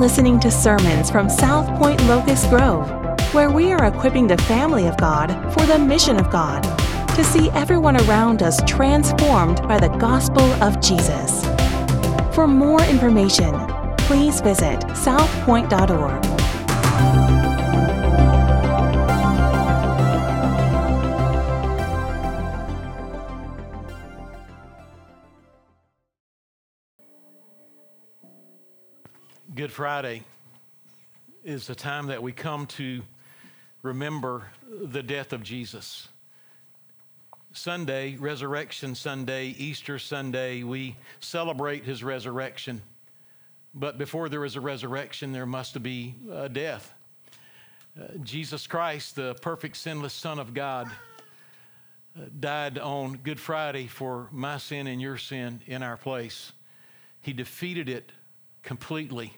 listening to sermons from South Point Locust Grove, where we are equipping the family of God for the mission of God to see everyone around us transformed by the gospel of Jesus. For more information, please visit southpoint.org. Good Friday is the time that we come to remember the death of Jesus. Sunday, Resurrection Sunday, Easter Sunday, we celebrate his resurrection. But before there is a resurrection, there must be a death. Uh, Jesus Christ, the perfect, sinless Son of God, uh, died on Good Friday for my sin and your sin in our place. He defeated it completely.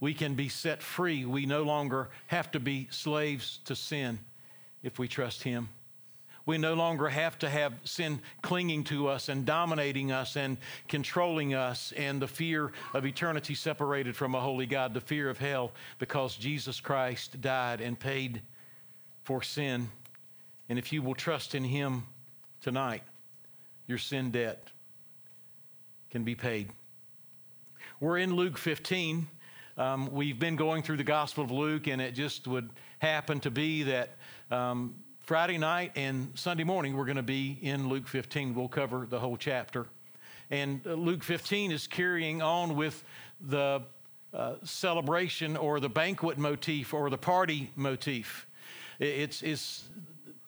We can be set free. We no longer have to be slaves to sin if we trust Him. We no longer have to have sin clinging to us and dominating us and controlling us and the fear of eternity separated from a holy God, the fear of hell, because Jesus Christ died and paid for sin. And if you will trust in Him tonight, your sin debt can be paid. We're in Luke 15. Um, we've been going through the Gospel of Luke, and it just would happen to be that um, Friday night and Sunday morning, we're going to be in Luke 15. We'll cover the whole chapter. And uh, Luke 15 is carrying on with the uh, celebration or the banquet motif or the party motif. It's, it's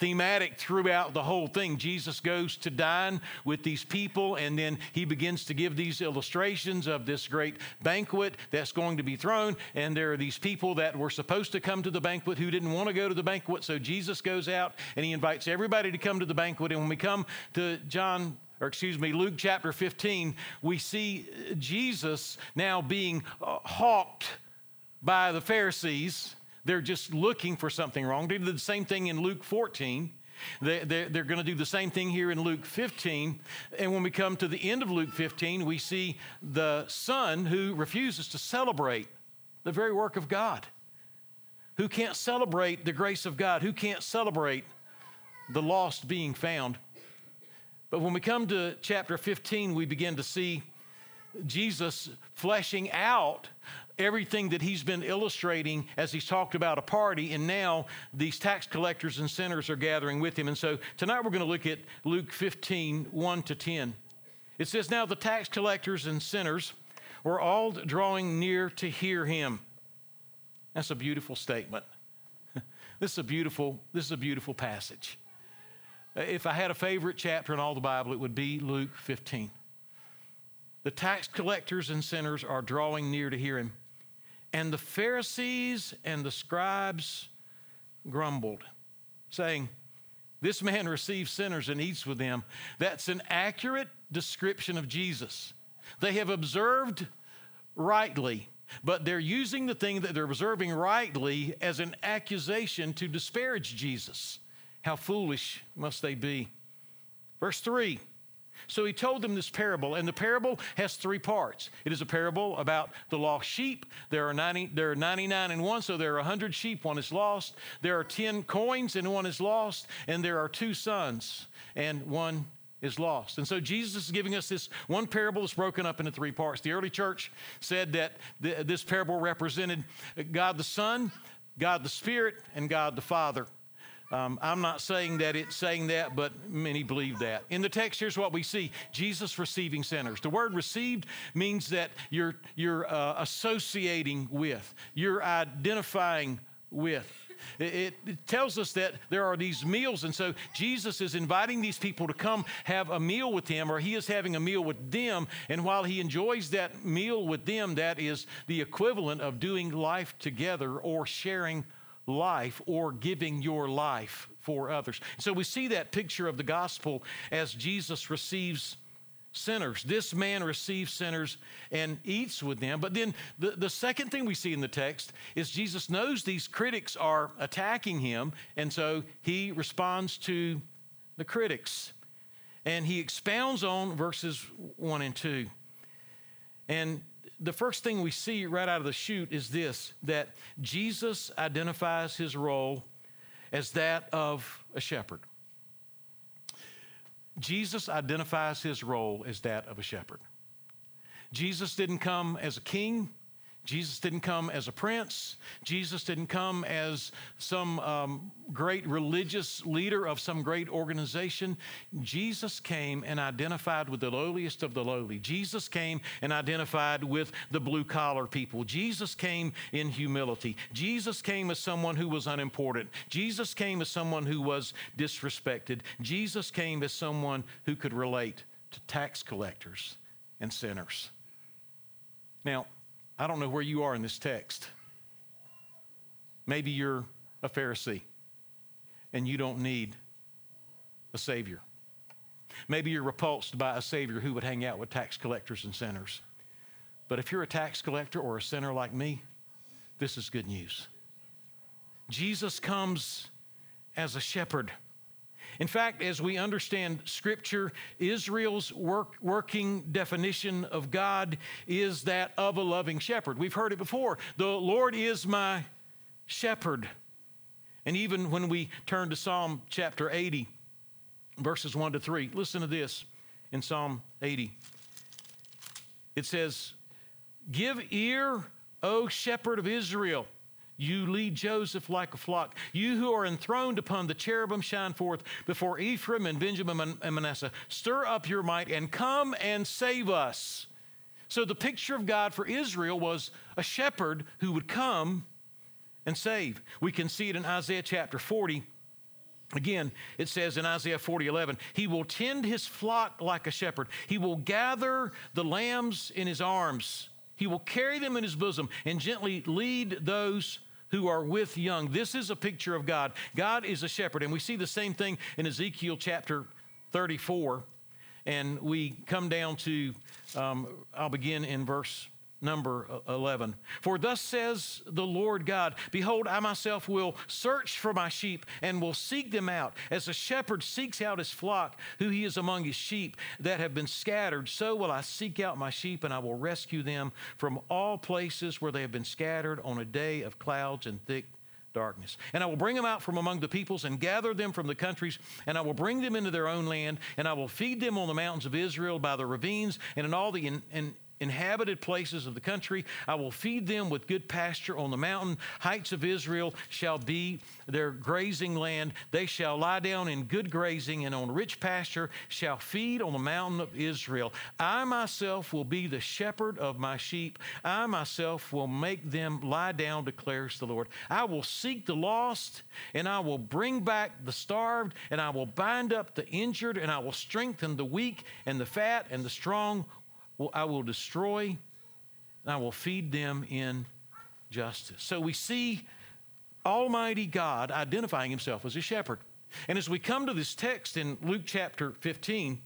thematic throughout the whole thing. Jesus goes to dine with these people, and then he begins to give these illustrations of this great banquet that's going to be thrown. And there are these people that were supposed to come to the banquet who didn't want to go to the banquet. So Jesus goes out and he invites everybody to come to the banquet. And when we come to John or excuse me, Luke chapter 15, we see Jesus now being uh, hawked by the Pharisees they're just looking for something wrong. They did the same thing in Luke 14. They, they're, they're going to do the same thing here in Luke 15. And when we come to the end of Luke 15, we see the son who refuses to celebrate the very work of God, who can't celebrate the grace of God, who can't celebrate the lost being found. But when we come to chapter 15, we begin to see Jesus fleshing out everything that he's been illustrating as he's talked about a party, and now these tax collectors and sinners are gathering with him. And so tonight we're going to look at Luke 15 1 to 10. It says, Now the tax collectors and sinners were all drawing near to hear him. That's a beautiful statement. this is a beautiful, this is a beautiful passage. If I had a favorite chapter in all the Bible, it would be Luke 15. The tax collectors and sinners are drawing near to hear him. And the Pharisees and the scribes grumbled, saying, This man receives sinners and eats with them. That's an accurate description of Jesus. They have observed rightly, but they're using the thing that they're observing rightly as an accusation to disparage Jesus. How foolish must they be? Verse 3 so he told them this parable, and the parable has three parts. It is a parable about the lost sheep. There are 90, there are 99 and one, so there are 100 sheep, one is lost. There are 10 coins, and one is lost. And there are two sons, and one is lost. And so Jesus is giving us this one parable that's broken up into three parts. The early church said that this parable represented God the Son, God the Spirit, and God the Father. Um, I'm not saying that it's saying that, but many believe that. In the text, here's what we see Jesus receiving sinners. The word received means that you're, you're uh, associating with, you're identifying with. It, it, tells us that there are these meals, and so Jesus is inviting these people to come have a meal with him, or he is having a meal with them. And while he enjoys that meal with them, that is the equivalent of doing life together or sharing life or giving your life for others. So we see that picture of the gospel as Jesus receives sinners. This man receives sinners and eats with them. But then the, the second thing we see in the text is Jesus knows these critics are attacking him, and so he responds to the critics. And he expounds on verses 1 and 2. And the first thing we see right out of the chute is this that Jesus identifies his role as that of a shepherd. Jesus identifies his role as that of a shepherd. Jesus didn't come as a king. Jesus didn't come as a prince. Jesus didn't come as some um, great religious leader of some great organization. Jesus came and identified with the lowliest of the lowly. Jesus came and identified with the blue collar people. Jesus came in humility. Jesus came as someone who was unimportant. Jesus came as someone who was disrespected. Jesus came as someone who could relate to tax collectors and sinners. Now, I don't know where you are in this text. Maybe you're a Pharisee and you don't need a Savior. Maybe you're repulsed by a Savior who would hang out with tax collectors and sinners. But if you're a tax collector or a sinner like me, this is good news. Jesus comes as a shepherd. In fact, as we understand Scripture, Israel's work, working definition of God is that of a loving shepherd. We've heard it before. The Lord is my shepherd. And even when we turn to Psalm chapter 80, verses 1 to 3, listen to this in Psalm 80. It says, Give ear, O shepherd of Israel. You lead Joseph like a flock. You who are enthroned upon the cherubim shine forth before Ephraim and Benjamin and Manasseh. Stir up your might and come and save us. So the picture of God for Israel was a shepherd who would come and save. We can see it in Isaiah chapter 40. Again, it says in Isaiah 40, 11, He will tend His flock like a shepherd. He will gather the lambs in His arms. He will carry them in His bosom and gently lead those who are with young. This is a picture of God. God is a shepherd. And we see the same thing in Ezekiel chapter 34. And we come down to, um, I'll begin in verse number 11. For thus says the Lord God Behold, I myself will search for my sheep and will seek them out. As a shepherd seeks out his flock, who he is among his sheep that have been scattered, so will I seek out my sheep and I will rescue them from all places where they have been scattered on a day of clouds and thick darkness. And I will bring them out from among the peoples and gather them from the countries, and I will bring them into their own land, and I will feed them on the mountains of Israel by the ravines and in all the in, in inhabited places of the country. I will feed them with good pasture on the mountain. Heights of Israel shall be their grazing land. They shall lie down in good grazing, and on rich pasture shall feed on the mountain of Israel. I myself will be the shepherd of my sheep. I myself will make them lie down, declares the Lord. I will seek the lost, and I will bring back the starved, and I will bind up the injured, and I will strengthen the weak and the fat and the strong I will destroy, and I will feed them in justice. So we see Almighty God identifying himself as a shepherd. And as we come to this text in Luke chapter 15,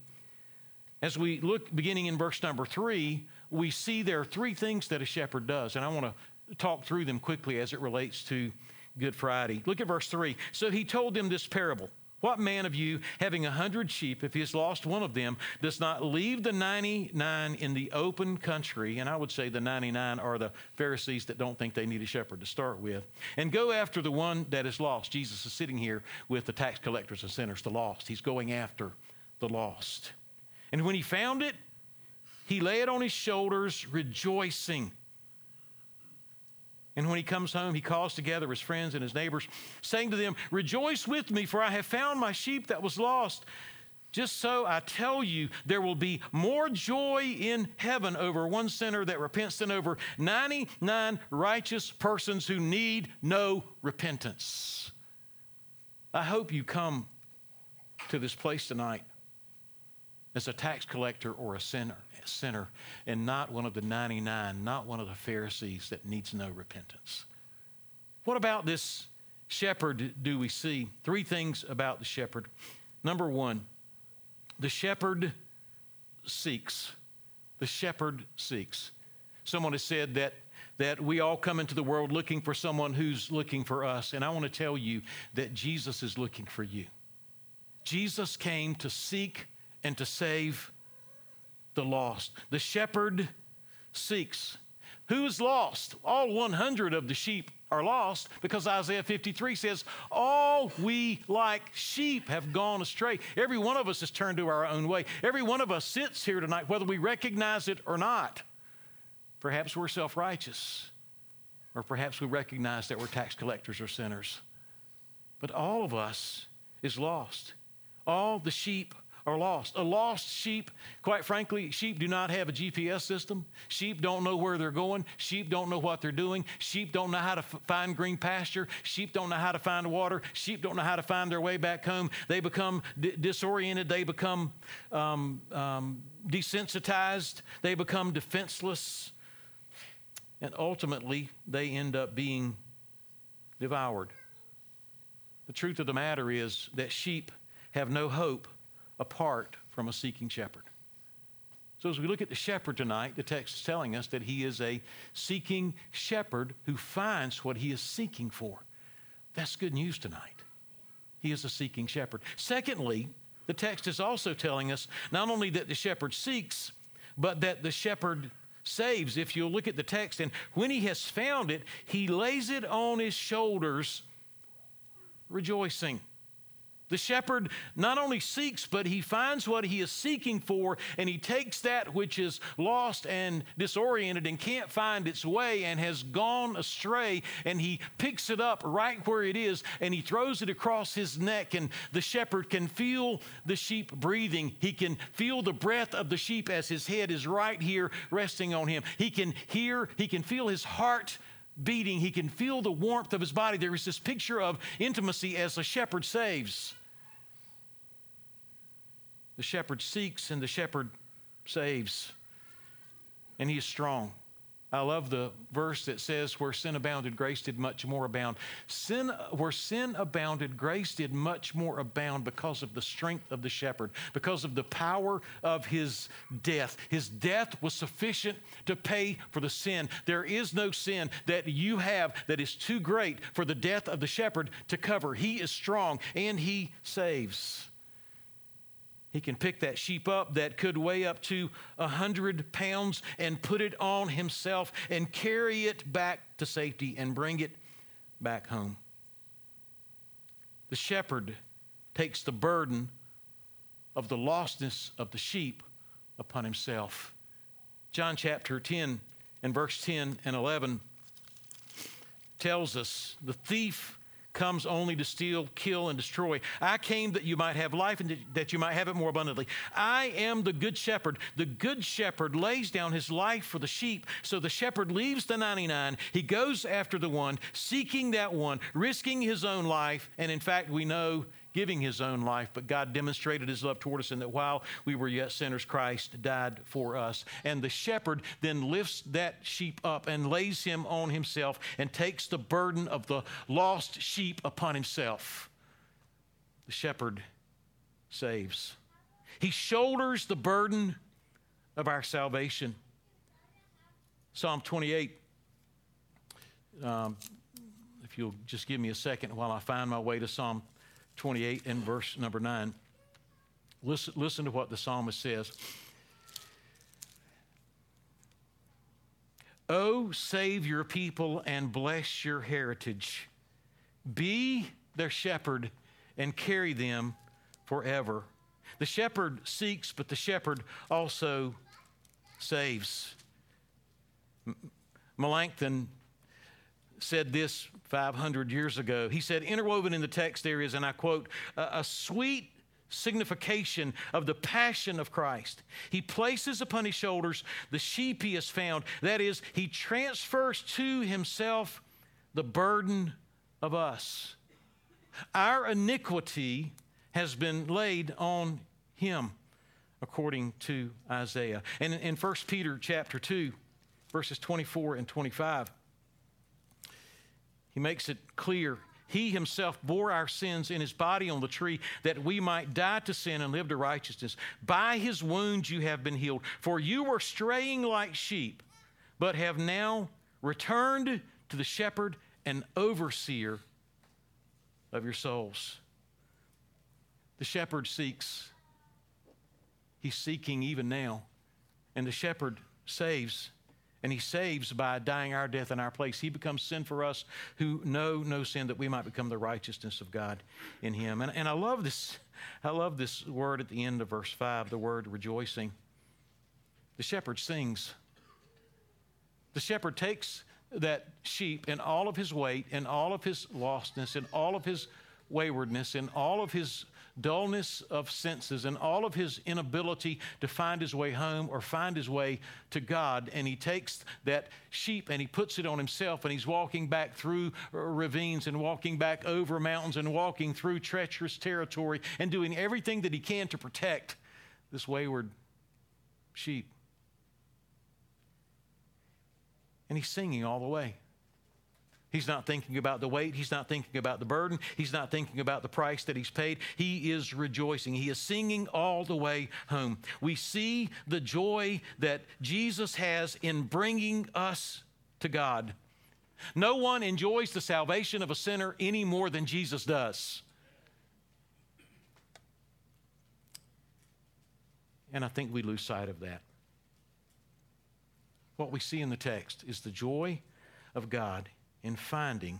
as we look beginning in verse number three, we see there are three things that a shepherd does. And I want to talk through them quickly as it relates to Good Friday. Look at verse three. So he told them this parable. What man of you, having a hundred sheep, if he has lost one of them, does not leave the 99 in the open country? And I would say the 99 are the Pharisees that don't think they need a shepherd to start with, and go after the one that is lost. Jesus is sitting here with the tax collectors and sinners, the lost. He's going after the lost. And when he found it, he lay it on his shoulders, rejoicing. And when he comes home, he calls together his friends and his neighbors, saying to them, Rejoice with me, for I have found my sheep that was lost. Just so I tell you, there will be more joy in heaven over one sinner that repents than over 99 righteous persons who need no repentance. I hope you come to this place tonight as a tax collector or a sinner sinner and not one of the 99, not one of the Pharisees that needs no repentance. What about this shepherd do we see? Three things about the shepherd. Number one, the shepherd seeks. The shepherd seeks. Someone has said that that we all come into the world looking for someone who's looking for us. And I want to tell you that Jesus is looking for you. Jesus came to seek and to save the lost. The shepherd seeks. Who is lost? All 100 of the sheep are lost because Isaiah 53 says, All we like sheep have gone astray. Every one of us has turned to our own way. Every one of us sits here tonight, whether we recognize it or not. Perhaps we're self righteous, or perhaps we recognize that we're tax collectors or sinners. But all of us is lost. All the sheep are lost. A lost sheep, quite frankly, sheep do not have a GPS system. Sheep don't know where they're going. Sheep don't know what they're doing. Sheep don't know how to f- find green pasture. Sheep don't know how to find water. Sheep don't know how to find their way back home. They become d- disoriented. They become um, um, desensitized. They become defenseless. And ultimately, they end up being devoured. The truth of the matter is that sheep have no hope apart from a seeking shepherd. So, as we look at the shepherd tonight, the text is telling us that he is a seeking shepherd who finds what he is seeking for. That's good news tonight. He is a seeking shepherd. Secondly, the text is also telling us not only that the shepherd seeks, but that the shepherd saves. If you'll look at the text, and when he has found it, he lays it on his shoulders, rejoicing. The shepherd not only seeks, but he finds what he is seeking for, and he takes that which is lost and disoriented and can't find its way and has gone astray, and he picks it up right where it is and he throws it across his neck. And the shepherd can feel the sheep breathing. He can feel the breath of the sheep as his head is right here resting on him. He can hear, he can feel his heart beating. He can feel the warmth of his body. There is this picture of intimacy as the shepherd saves. The shepherd seeks and the shepherd saves. And he is strong. I love the verse that says, Where sin abounded, grace did much more abound. Sin, where sin abounded, grace did much more abound because of the strength of the shepherd, because of the power of his death. His death was sufficient to pay for the sin. There is no sin that you have that is too great for the death of the shepherd to cover. He is strong and he saves. He can pick that sheep up that could weigh up to a hundred pounds and put it on himself and carry it back to safety and bring it back home. The shepherd takes the burden of the lostness of the sheep upon himself. John chapter 10 and verse 10 and 11 tells us the thief comes only to steal, kill, and destroy. I came that you might have life and that you might have it more abundantly. I am the good shepherd. The good shepherd lays down his life for the sheep. So the shepherd leaves the 99. He goes after the one, seeking that one, risking his own life. And in fact, we know giving his own life, but God demonstrated his love toward us in that while we were yet sinners, Christ died for us. And the shepherd then lifts that sheep up and lays him on himself and takes the burden of the lost sheep upon himself. The shepherd saves. He shoulders the burden of our salvation. Psalm 28. Um, if you'll just give me a second while I find my way to Psalm 28 and verse number 9. Listen, listen to what the psalmist says. Oh, save your people and bless your heritage. Be their shepherd and carry them forever. The shepherd seeks, but the shepherd also saves. Melanchthon said this 500 years ago. He said, interwoven in the text there is, and I quote, a, sweet signification of the passion of Christ. He places upon his shoulders the sheep he has found. That is, he transfers to himself the burden of us. Our iniquity has been laid on him, according to Isaiah. And in 1 Peter chapter 2, verses 24 and 25, he makes it clear he himself bore our sins in his body on the tree that we might die to sin and live to righteousness. By his wounds you have been healed. For you were straying like sheep, but have now returned to the shepherd and overseer of your souls. The shepherd seeks, he's seeking even now, and the shepherd saves and he saves by dying our death in our place. He becomes sin for us who know no sin, that we might become the righteousness of God in him. And, and I love this. I love this word at the end of verse 5, the word rejoicing. The shepherd sings. The shepherd takes that sheep in all of his weight, in all of his lostness, in all of his waywardness, in all of his dullness of senses and all of his inability to find his way home or find his way to God. And he takes that sheep and he puts it on himself and he's walking back through ravines and walking back over mountains and walking through treacherous territory and doing everything that he can to protect this wayward sheep. And he's singing all the way. He's not thinking about the weight. He's not thinking about the burden. He's not thinking about the price that he's paid. He is rejoicing. He is singing all the way home. We see the joy that Jesus has in bringing us to God. No one enjoys the salvation of a sinner any more than Jesus does. And I think we lose sight of that. What we see in the text is the joy of God in finding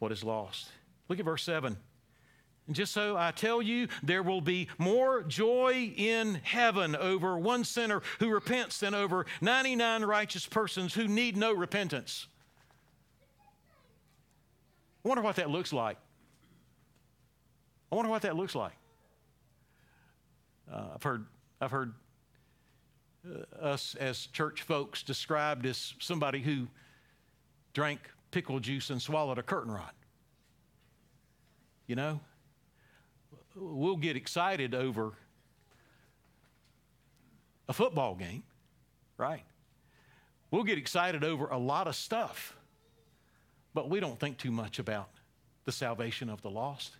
what is lost. Look at verse 7. And just so I tell you, there will be more joy in heaven over one sinner who repents than over 99 righteous persons who need no repentance. I wonder what that looks like. I wonder what that looks like. Uh, I've heard, I've heard uh, us as church folks described as somebody who drank pickle juice and swallowed a curtain rod. You know? We'll get excited over a football game, right? We'll get excited over a lot of stuff, but we don't think too much about the salvation of the lost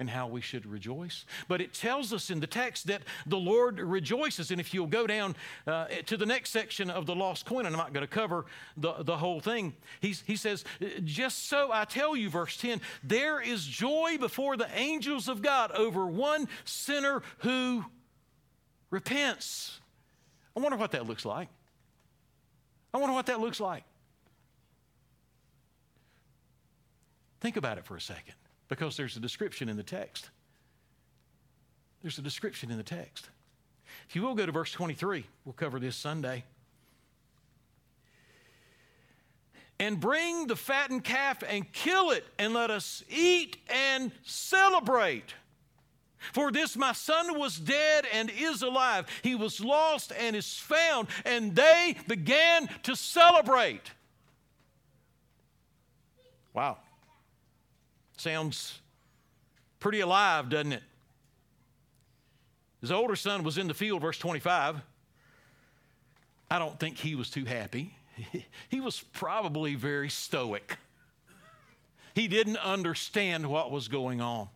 and how we should rejoice. But it tells us in the text that the Lord rejoices. And if you'll go down uh, to the next section of the lost coin, and I'm not going to cover the, the whole thing, He's, he says, Just so I tell you, verse 10, there is joy before the angels of God over one sinner who repents. I wonder what that looks like. I wonder what that looks like. Think about it for a second because there's a description in the text. There's a description in the text. If you will go to verse 23, we'll cover this Sunday. And bring the fattened calf and kill it, and let us eat and celebrate. For this my son was dead and is alive. He was lost and is found. And they began to celebrate. Wow. Sounds pretty alive, doesn't it? His older son was in the field, verse 25. I don't think he was too happy. He was probably very stoic. He didn't understand what was going on.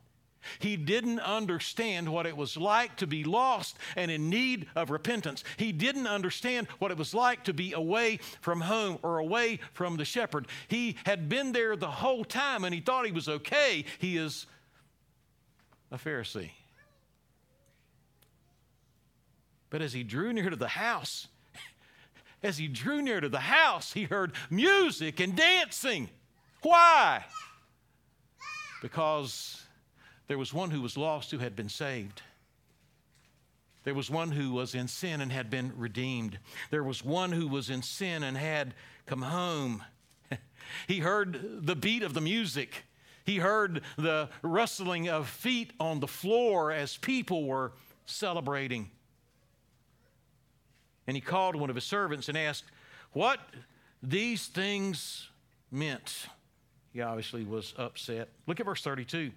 He didn't understand what it was like to be lost and in need of repentance. He didn't understand what it was like to be away from home or away from the shepherd. He had been there the whole time and he thought he was okay. He is a Pharisee. But as he drew near to the house, as he drew near to the house, he heard music and dancing. Why? Because there was one who was lost who had been saved. There was one who was in sin and had been redeemed. There was one who was in sin and had come home. he heard the beat of the music. He heard the rustling of feet on the floor as people were celebrating. And he called one of his servants and asked what these things meant. He obviously was upset. Look at verse 32.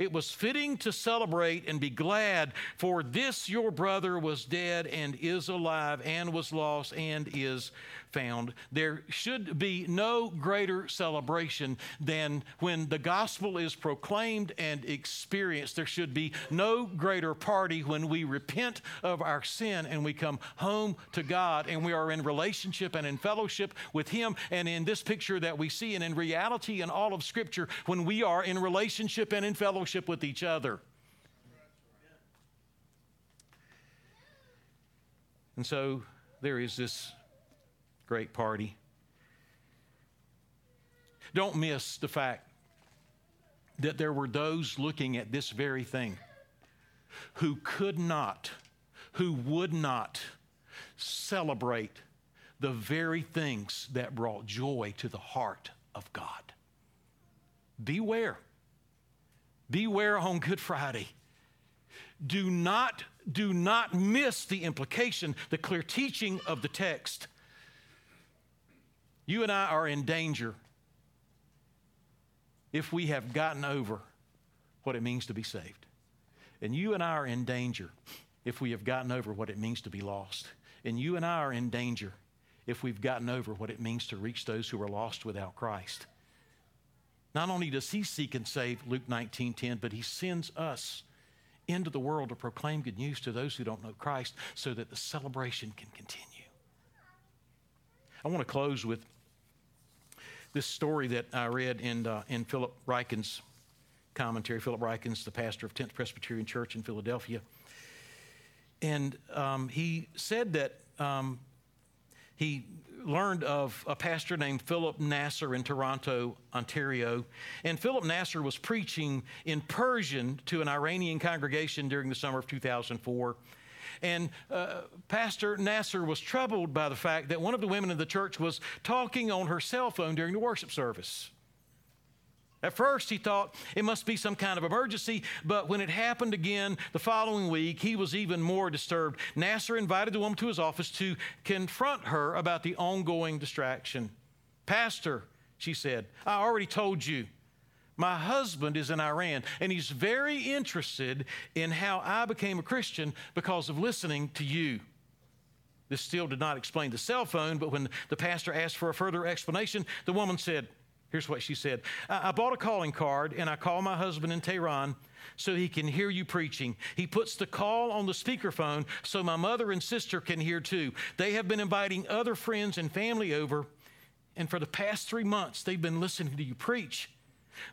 It was fitting to celebrate and be glad, for this your brother was dead and is alive, and was lost and is found. There should be no greater celebration than when the gospel is proclaimed and experienced. There should be no greater party when we repent of our sin and we come home to God and we are in relationship and in fellowship with Him. And in this picture that we see, and in reality in all of Scripture, when we are in relationship and in fellowship with each other. And so there is this great party. Don't miss the fact that there were those looking at this very thing who could not, who would not celebrate the very things that brought joy to the heart of God. Beware. Beware on Good Friday. Do not, do not miss the implication, the clear teaching of the text. You and I are in danger if we have gotten over what it means to be saved. And you and I are in danger if we have gotten over what it means to be lost. And you and I are in danger if we've gotten over what it means to reach those who are lost without Christ. Not only does he seek and save, Luke 19 10, but he sends us into the world to proclaim good news to those who don't know Christ so that the celebration can continue. I want to close with this story that I read in, uh, in Philip Ryken's commentary. Philip Ryken's the pastor of 10th Presbyterian Church in Philadelphia. And um, he said that um, he learned of a pastor named Philip Nasser in Toronto, Ontario. And Philip Nasser was preaching in Persian to an Iranian congregation during the summer of 2004. And uh, Pastor Nasser was troubled by the fact that one of the women in the church was talking on her cell phone during the worship service. At first, he thought it must be some kind of emergency, but when it happened again the following week, he was even more disturbed. Nasser invited the woman to his office to confront her about the ongoing distraction. Pastor, she said, I already told you. My husband is in Iran, and he's very interested in how I became a Christian because of listening to you. This still did not explain the cell phone, but when the pastor asked for a further explanation, the woman said, Here's what she said I bought a calling card and I call my husband in Tehran so he can hear you preaching. He puts the call on the speakerphone so my mother and sister can hear too. They have been inviting other friends and family over, and for the past three months, they've been listening to you preach.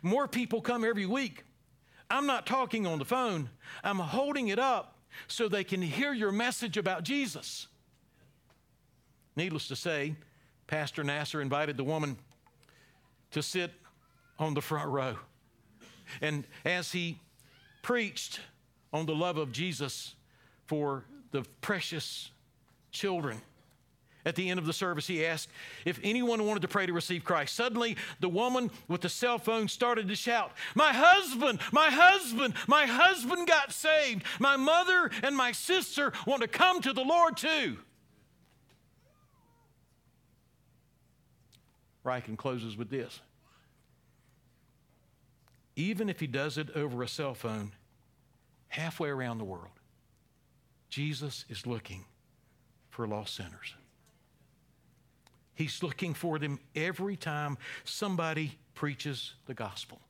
More people come every week. I'm not talking on the phone, I'm holding it up so they can hear your message about Jesus. Needless to say, Pastor Nasser invited the woman to sit on the front row. And as he preached on the love of Jesus for the precious children, at the end of the service, he asked if anyone wanted to pray to receive Christ. Suddenly, the woman with the cell phone started to shout, My husband, my husband, my husband got saved. My mother and my sister want to come to the Lord too. Ryken closes with this. Even if he does it over a cell phone, halfway around the world, Jesus is looking for lost sinners. He's looking for them every time somebody preaches the gospel.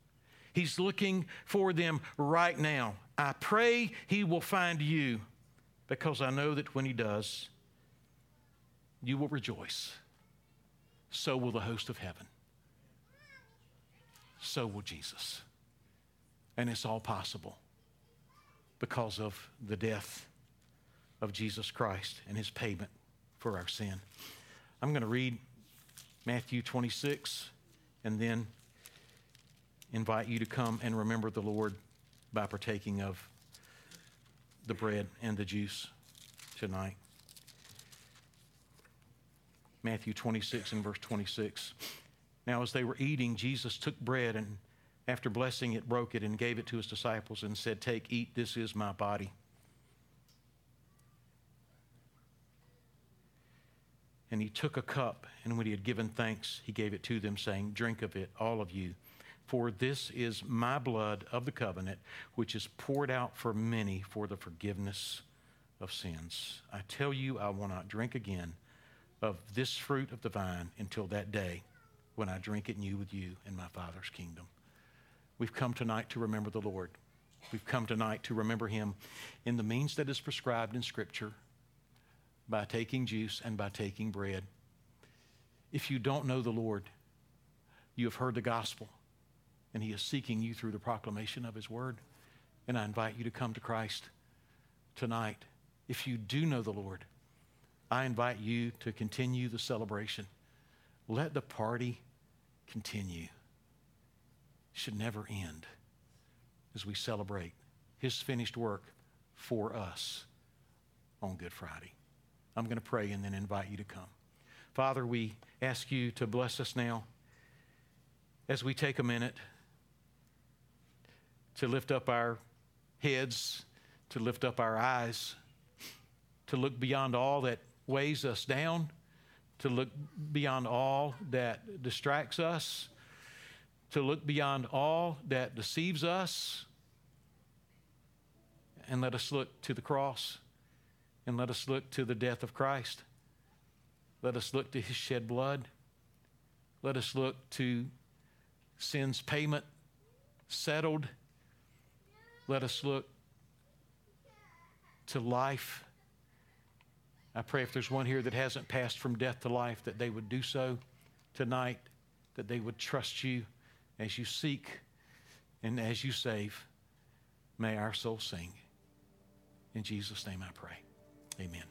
He's looking for them right now. I pray he will find you because I know that when he does, you will rejoice so will the host of heaven. So will Jesus. And it's all possible because of the death of Jesus Christ and his payment for our sin. I'm going to read Matthew 26 and then invite you to come and remember the Lord by partaking of the bread and the juice tonight. Matthew 26 and verse 26. Now, as they were eating, Jesus took bread and after blessing it, broke it and gave it to his disciples and said, Take, eat, this is my body. And he took a cup, and when he had given thanks, he gave it to them, saying, Drink of it, all of you, for this is my blood of the covenant, which is poured out for many for the forgiveness of sins. I tell you, I will not drink again of this fruit of the vine until that day when I drink it new with you in my Father's kingdom. We've come tonight to remember the Lord. We've come tonight to remember Him in the means that is prescribed in Scripture by taking juice and by taking bread. If you don't know the Lord, you have heard the gospel, and He is seeking you through the proclamation of His word. And I invite you to come to Christ tonight. If you do know the Lord, I invite you to continue the celebration. Let the party continue. It should never end as we celebrate his finished work for us on Good Friday. I'm going to pray and then invite you to come. Father, we ask you to bless us now as we take a minute to lift up our heads, to lift up our eyes, to look beyond all that weighs us down, to look beyond all that distracts us, to look beyond all that deceives us, and let us look to the cross and let us look to the death of Christ. Let us look to his shed blood. Let us look to sin's payment settled. Let us look to life. I pray if there's one here that hasn't passed from death to life, that they would do so tonight, that they would trust you as you seek and as you save. May our soul sing. In Jesus' name I pray. Amen.